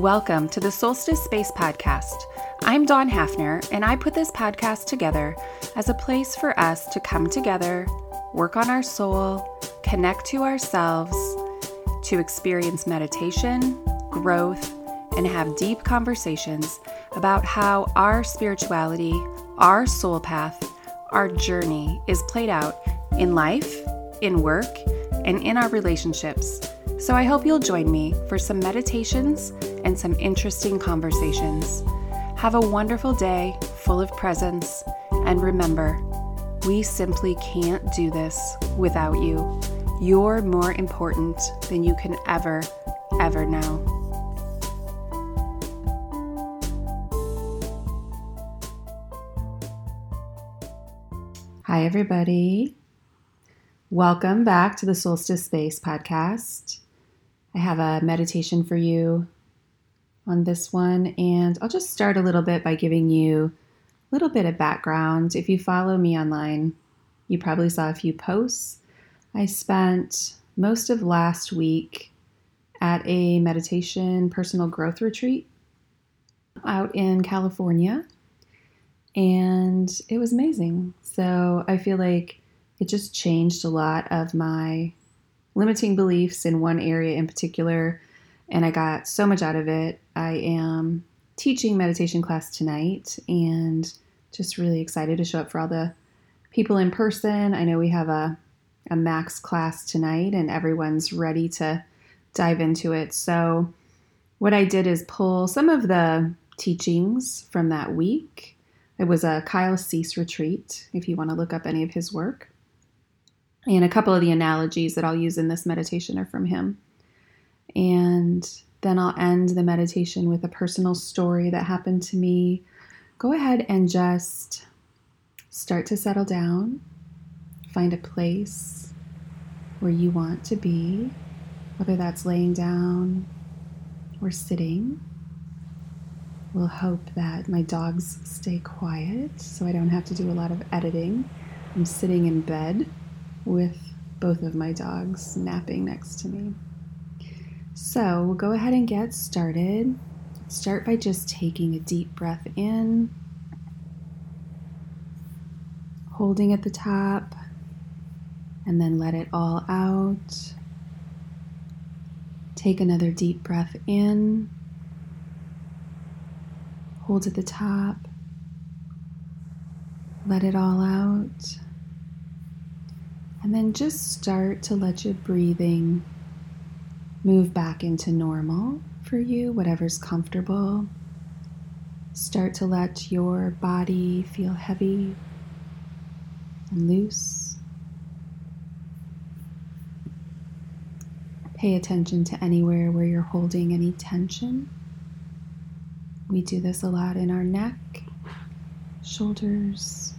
Welcome to the Solstice Space Podcast. I'm Dawn Hafner, and I put this podcast together as a place for us to come together, work on our soul, connect to ourselves, to experience meditation, growth, and have deep conversations about how our spirituality, our soul path, our journey is played out in life, in work, and in our relationships. So I hope you'll join me for some meditations and some interesting conversations. Have a wonderful day full of presence, and remember, we simply can't do this without you. You're more important than you can ever, ever know. Hi, everybody. Welcome back to the Solstice Space podcast. I have a meditation for you on this one, and I'll just start a little bit by giving you a little bit of background. If you follow me online, you probably saw a few posts. I spent most of last week at a meditation personal growth retreat out in California and it was amazing. So I feel like it just changed a lot of my limiting beliefs in one area in particular, and I got so much out of it. I am teaching meditation class tonight and just really excited to show up for all the people in person. I know we have a, a max class tonight and everyone's ready to dive into it. So, what I did is pull some of the teachings from that week it was a Kyle Cease retreat, if you want to look up any of his work. And a couple of the analogies that I'll use in this meditation are from him. And then I'll end the meditation with a personal story that happened to me. Go ahead and just start to settle down. Find a place where you want to be, whether that's laying down or sitting. We'll hope that my dogs stay quiet so I don't have to do a lot of editing. I'm sitting in bed with both of my dogs napping next to me. So we'll go ahead and get started. Start by just taking a deep breath in, holding at the top, and then let it all out. Take another deep breath in Hold at the top. Let it all out. And then just start to let your breathing move back into normal for you, whatever's comfortable. Start to let your body feel heavy and loose. Pay attention to anywhere where you're holding any tension. We do this a lot in our neck, shoulders,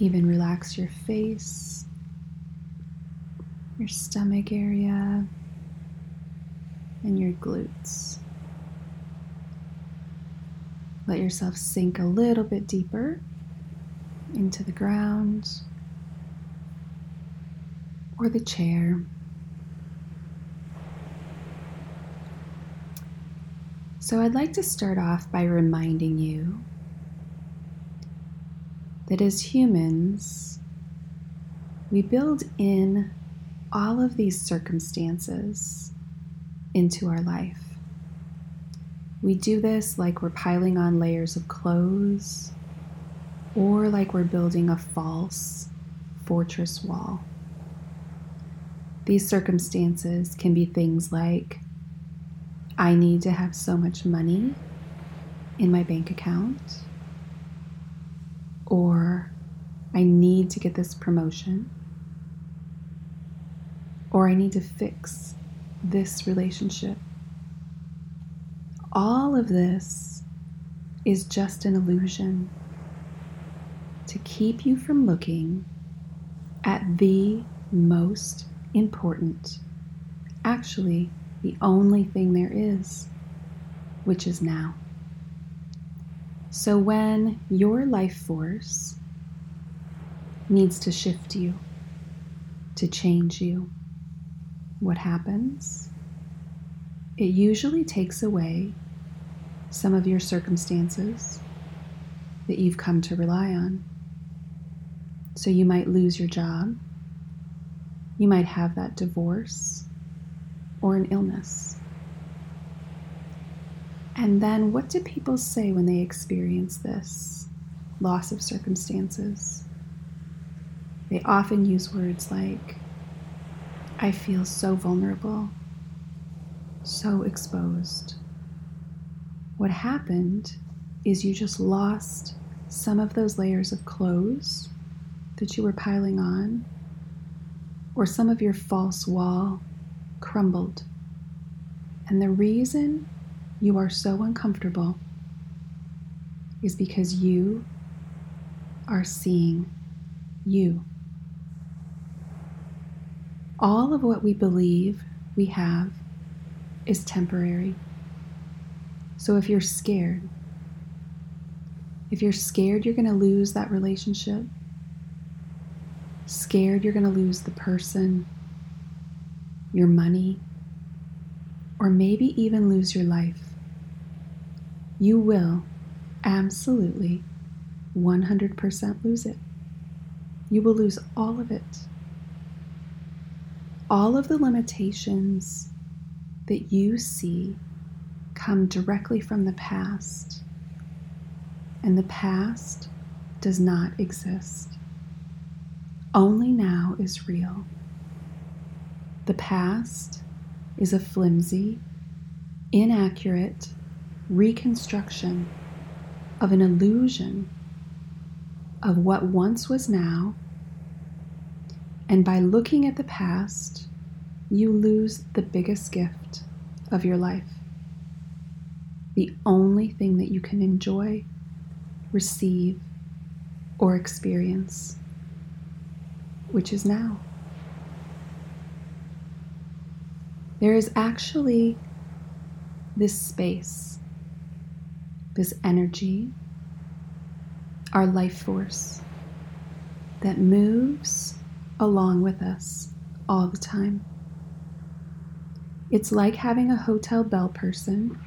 even relax your face, your stomach area, and your glutes. Let yourself sink a little bit deeper into the ground or the chair. So, I'd like to start off by reminding you that as humans, we build in all of these circumstances into our life. We do this like we're piling on layers of clothes or like we're building a false fortress wall. These circumstances can be things like I need to have so much money in my bank account, or I need to get this promotion, or I need to fix this relationship. All of this is just an illusion to keep you from looking at the most important, actually, the only thing there is, which is now. So when your life force needs to shift you, to change you, what happens it usually takes away some of your circumstances that you've come to rely on. So you might lose your job, you might have that divorce or an illness. And then what do people say when they experience this loss of circumstances? They often use words like, I feel so vulnerable, so exposed. What happened is you just lost some of those layers of clothes that you were piling on, or some of your false wall crumbled. And the reason you are so uncomfortable is because you are seeing you. All of what we believe we have is temporary. So if you're scared, if you're scared you're going to lose that relationship, scared you're going to lose the person, your money, or maybe even lose your life, you will absolutely 100% lose it. You will lose all of it. All of the limitations that you see come directly from the past, and the past does not exist. Only now is real. The past is a flimsy, inaccurate, reconstruction of an illusion of what once was now. And by looking at the past, you lose the biggest gift of your life. The only thing that you can enjoy, receive, or experience, which is now. There is actually this space this energy, our life force that moves along with us all the time. It's like having a hotel bell person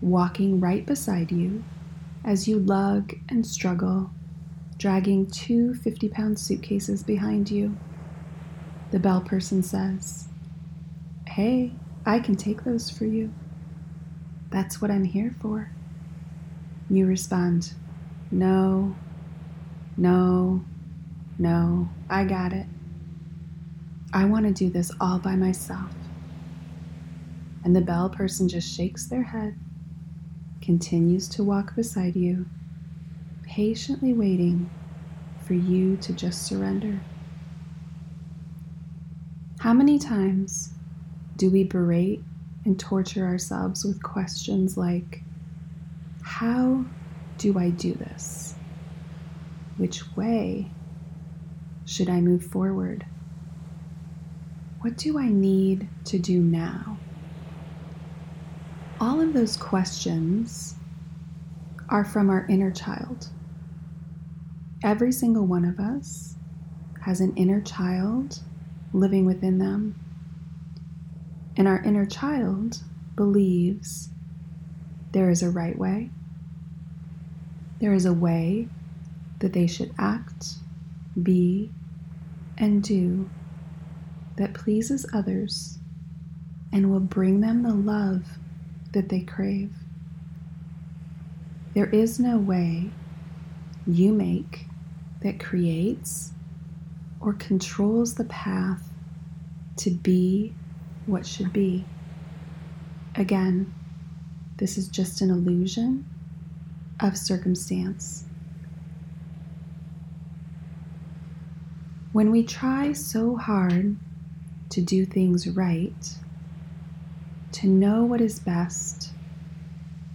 walking right beside you as you lug and struggle, dragging two 50 pound suitcases behind you. The bell person says, Hey, I can take those for you. That's what I'm here for. You respond, No, no, no, I got it. I want to do this all by myself. And the bell person just shakes their head, continues to walk beside you, patiently waiting for you to just surrender. How many times do we berate and torture ourselves with questions like, how do I do this? Which way should I move forward? What do I need to do now? All of those questions are from our inner child. Every single one of us has an inner child living within them. And our inner child believes there is a right way there is a way that they should act, be, and do that pleases others and will bring them the love that they crave. There is no way you make that creates or controls the path to be what should be. Again, this is just an illusion of circumstance. When we try so hard to do things right, to know what is best,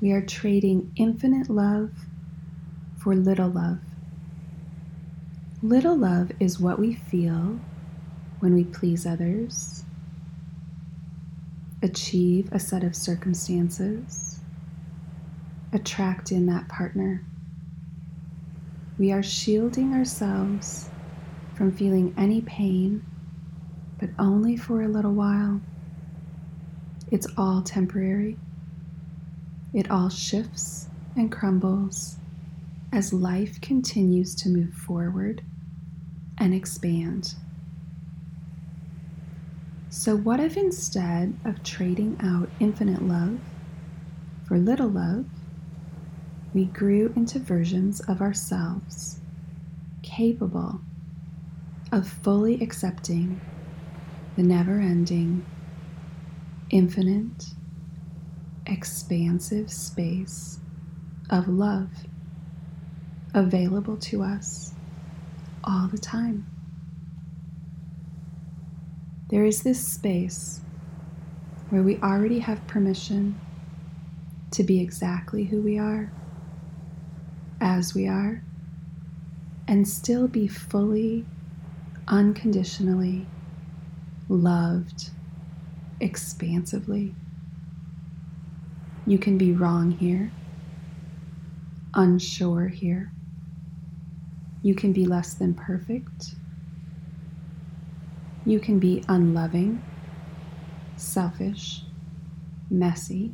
we are trading infinite love for little love. Little love is what we feel when we please others, achieve a set of circumstances, attract in that partner. We are shielding ourselves from feeling any pain, but only for a little while. It's all temporary. It all shifts and crumbles as life continues to move forward and expand. So, what if instead of trading out infinite love for little love, we grew into versions of ourselves capable of fully accepting the never ending, infinite, expansive space of love available to us all the time. There is this space where we already have permission to be exactly who we are, as we are, and still be fully, unconditionally loved expansively. You can be wrong here, unsure here. You can be less than perfect. You can be unloving, selfish, messy,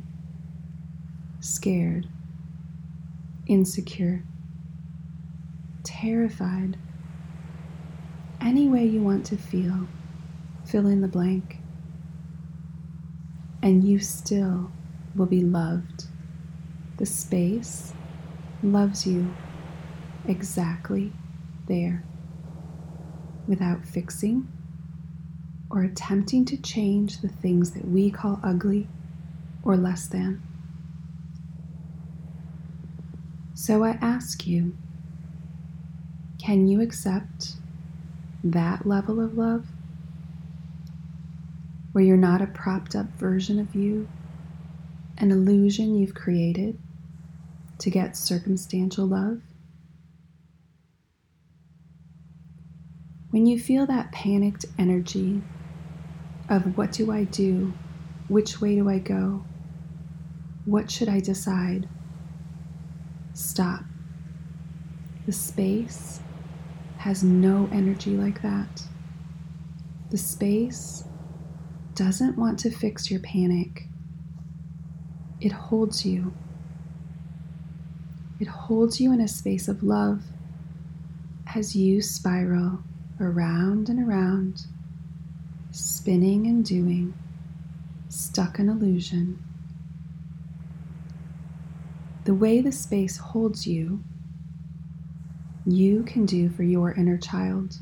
scared, insecure, terrified. Any way you want to feel, fill in the blank. And you still will be loved. The space loves you exactly there without fixing or attempting to change the things that we call ugly or less than. So I ask you can you accept that level of love? Where you're not a propped up version of you, an illusion you've created to get circumstantial love? When you feel that panicked energy of what do I do? Which way do I go? What should I decide? Stop. The space has no energy like that. The space doesn't want to fix your panic, it holds you. It holds you in a space of love as you spiral around and around, spinning and doing, stuck in illusion. The way the space holds you, you can do for your inner child.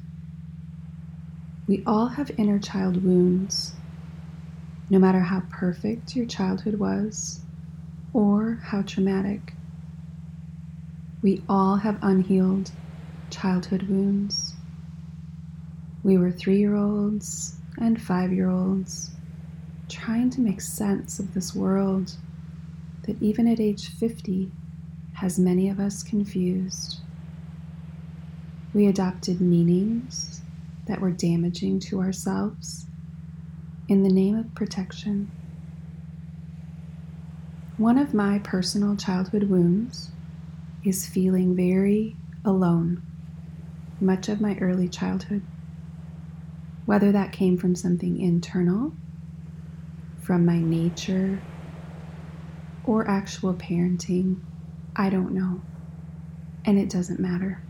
We all have inner child wounds, no matter how perfect your childhood was or how traumatic. We all have unhealed childhood wounds. We were three year olds and five year olds trying to make sense of this world that even at age 50 has many of us confused. We adopted meanings that were damaging to ourselves in the name of protection. One of my personal childhood wounds is feeling very alone much of my early childhood whether that came from something internal, from my nature, or actual parenting, I don't know. And it doesn't matter.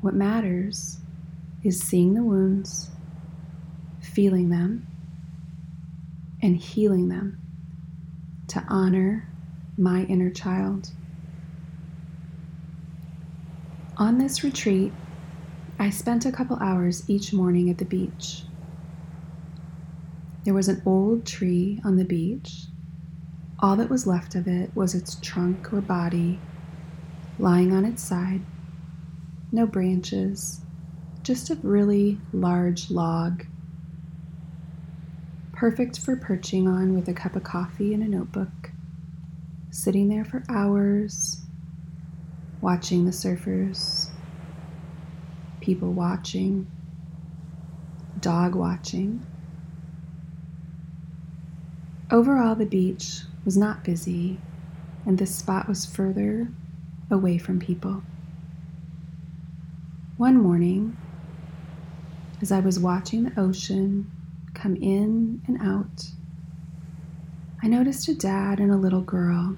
What matters is seeing the wounds, feeling them, and healing them to honor my inner child. On this retreat, I spent a couple hours each morning at the beach. There was an old tree on the beach. All that was left of it was its trunk or body lying on its side. No branches, just a really large log. Perfect for perching on with a cup of coffee and a notebook. Sitting there for hours, watching the surfers people watching, dog watching. Overall, the beach was not busy, and this spot was further away from people. One morning, as I was watching the ocean come in and out, I noticed a dad and a little girl.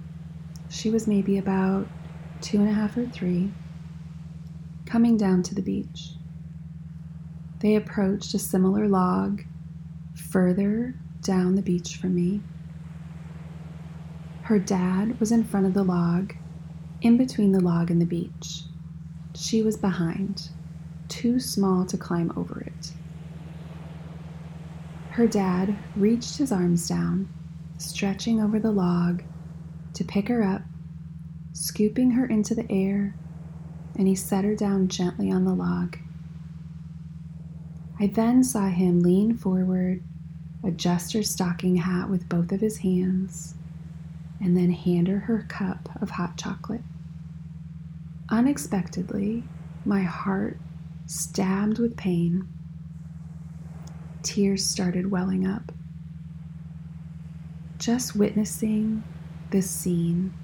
She was maybe about two and a half or three, coming down to the beach. They approached a similar log further down the beach from me. Her dad was in front of the log, in between the log and the beach. She was behind, too small to climb over it. Her dad reached his arms down, stretching over the log to pick her up, scooping her into the air, and he set her down gently on the log. I then saw him lean forward, adjust her stocking hat with both of his hands, and then hand her her cup of hot chocolate. Unexpectedly, my heart stabbed with pain. Tears started welling up. Just witnessing this scene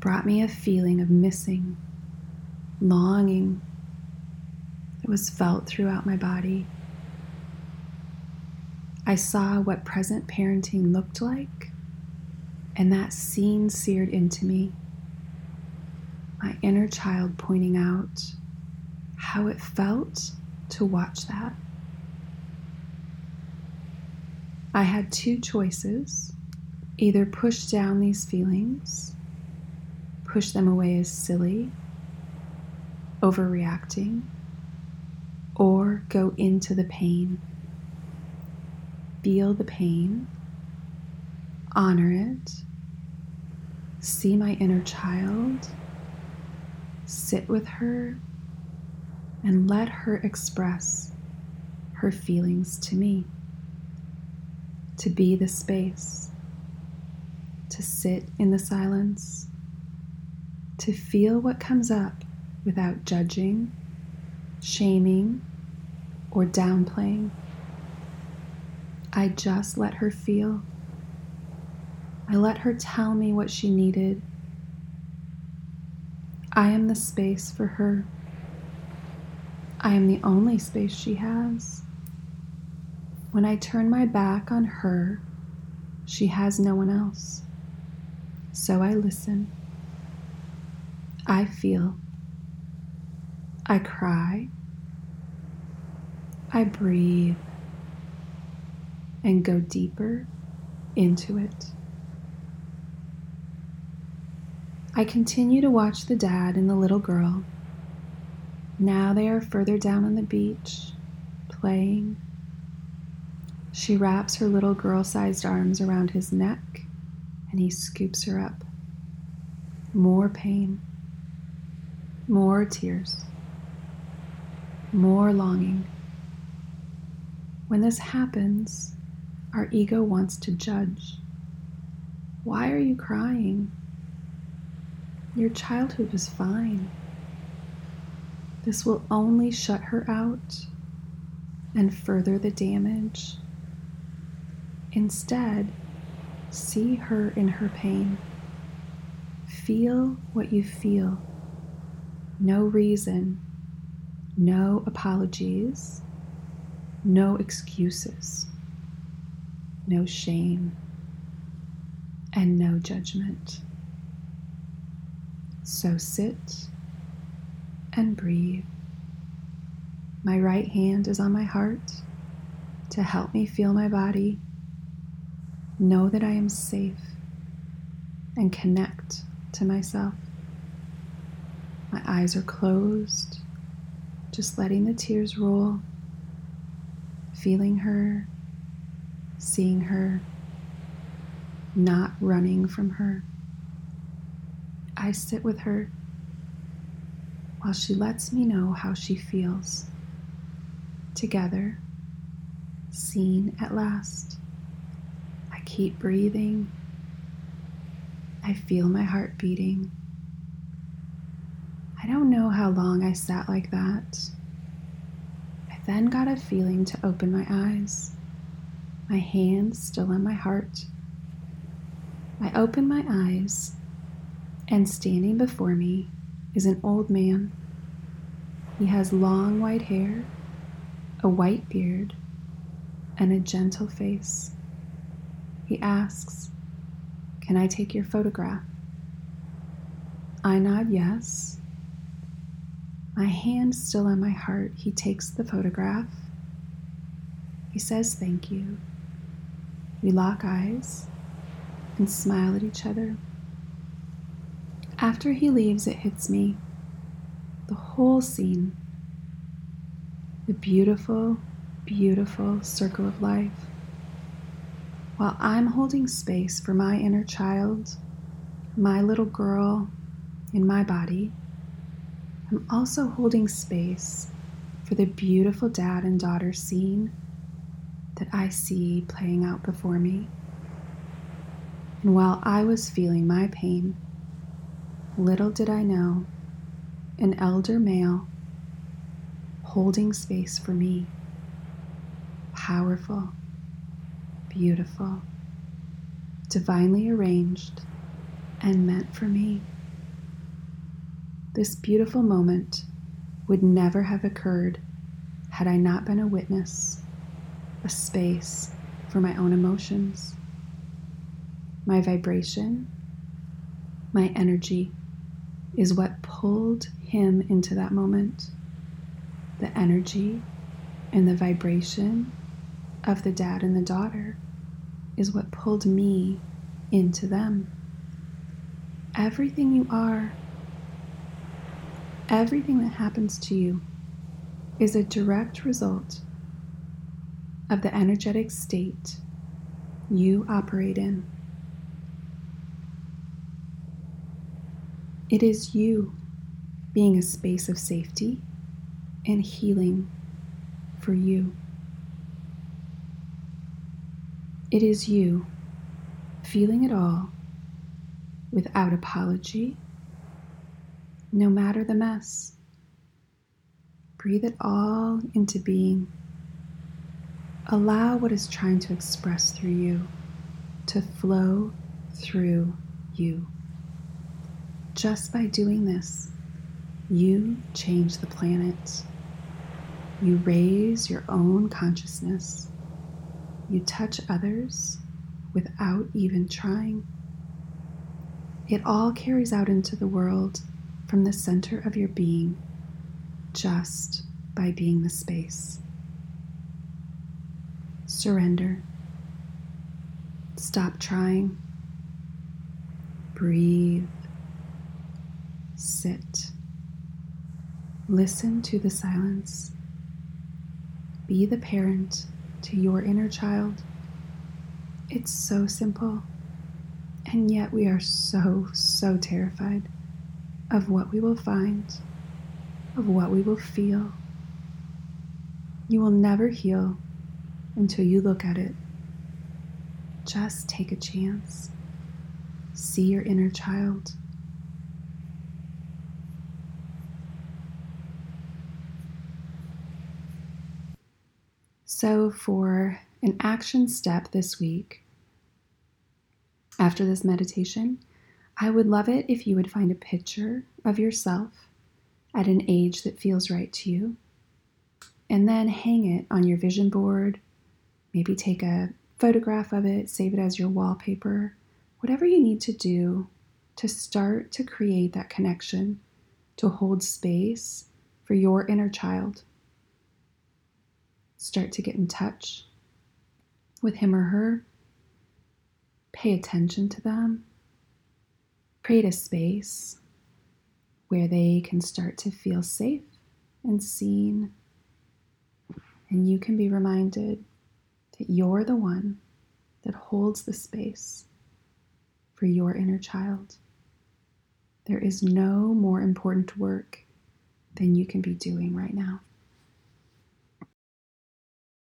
brought me a feeling of missing, longing it was felt throughout my body. I saw what present parenting looked like, and that scene seared into me. My inner child pointing out how it felt to watch that. I had two choices either push down these feelings, push them away as silly, overreacting, or go into the pain. Feel the pain, honor it, see my inner child, sit with her, and let her express her feelings to me. To be the space, to sit in the silence, to feel what comes up without judging shaming, or downplaying. I just let her feel. I let her tell me what she needed. I am the space for her. I am the only space she has. When I turn my back on her, she has no one else. So I listen. I feel. I cry. I breathe and go deeper into it. I continue to watch the dad and the little girl. Now they are further down on the beach, playing. She wraps her little girl sized arms around his neck and he scoops her up. More pain, more tears more longing. When this happens, our ego wants to judge. Why are you crying? Your childhood was fine. This will only shut her out and further the damage. Instead, see her in her pain. Feel what you feel. No reason no apologies, no excuses, no shame, and no judgment. So sit and breathe. My right hand is on my heart to help me feel my body, know that I am safe, and connect to myself. My eyes are closed just letting the tears roll, feeling her, seeing her, not running from her. I sit with her while she lets me know how she feels. Together, seen at last. Keep breathing. I feel my heart beating. I don't know how long I sat like that. I then got a feeling to open my eyes, my hands still on my heart. I open my eyes, and standing before me is an old man. He has long white hair, a white beard, and a gentle face. He asks, Can I take your photograph? I nod yes. My hand still on my heart, he takes the photograph. He says thank you. We lock eyes and smile at each other. After he leaves, it hits me. The whole scene. The beautiful, beautiful circle of life. While I'm holding space for my inner child, my little girl in my body, I'm also holding space for the beautiful dad and daughter scene that I see playing out before me. And while I was feeling my pain, little did I know an elder male holding space for me, powerful, beautiful, divinely arranged, and meant for me. This beautiful moment would never have occurred had I not been a witness, a space for my own emotions, my vibration, my energy is what pulled him into that moment. The energy and the vibration of the dad and the daughter is what pulled me into them. Everything you are Everything that happens to you is a direct result of the energetic state you operate in. It is you being a space of safety and healing for you. It is you feeling it all without apology no matter the mess. Breathe it all into being. Allow what is trying to express through you to flow through you. Just by doing this, you change the planet. You raise your own consciousness. You touch others without even trying. It all carries out into the world from the center of your being just by being the space. Surrender. Stop trying. Breathe. Sit. Listen to the silence. Be the parent to your inner child. It's so simple, and yet we are so, so terrified of what we will find, of what we will feel. You will never heal until you look at it. Just take a chance. See your inner child. So, for an action step this week, after this meditation, I would love it if you would find a picture of yourself at an age that feels right to you, and then hang it on your vision board. Maybe take a photograph of it, save it as your wallpaper, whatever you need to do to start to create that connection, to hold space for your inner child. Start to get in touch with him or her. Pay attention to them create a space where they can start to feel safe and seen. And you can be reminded that you're the one that holds the space for your inner child. There is no more important work than you can be doing right now.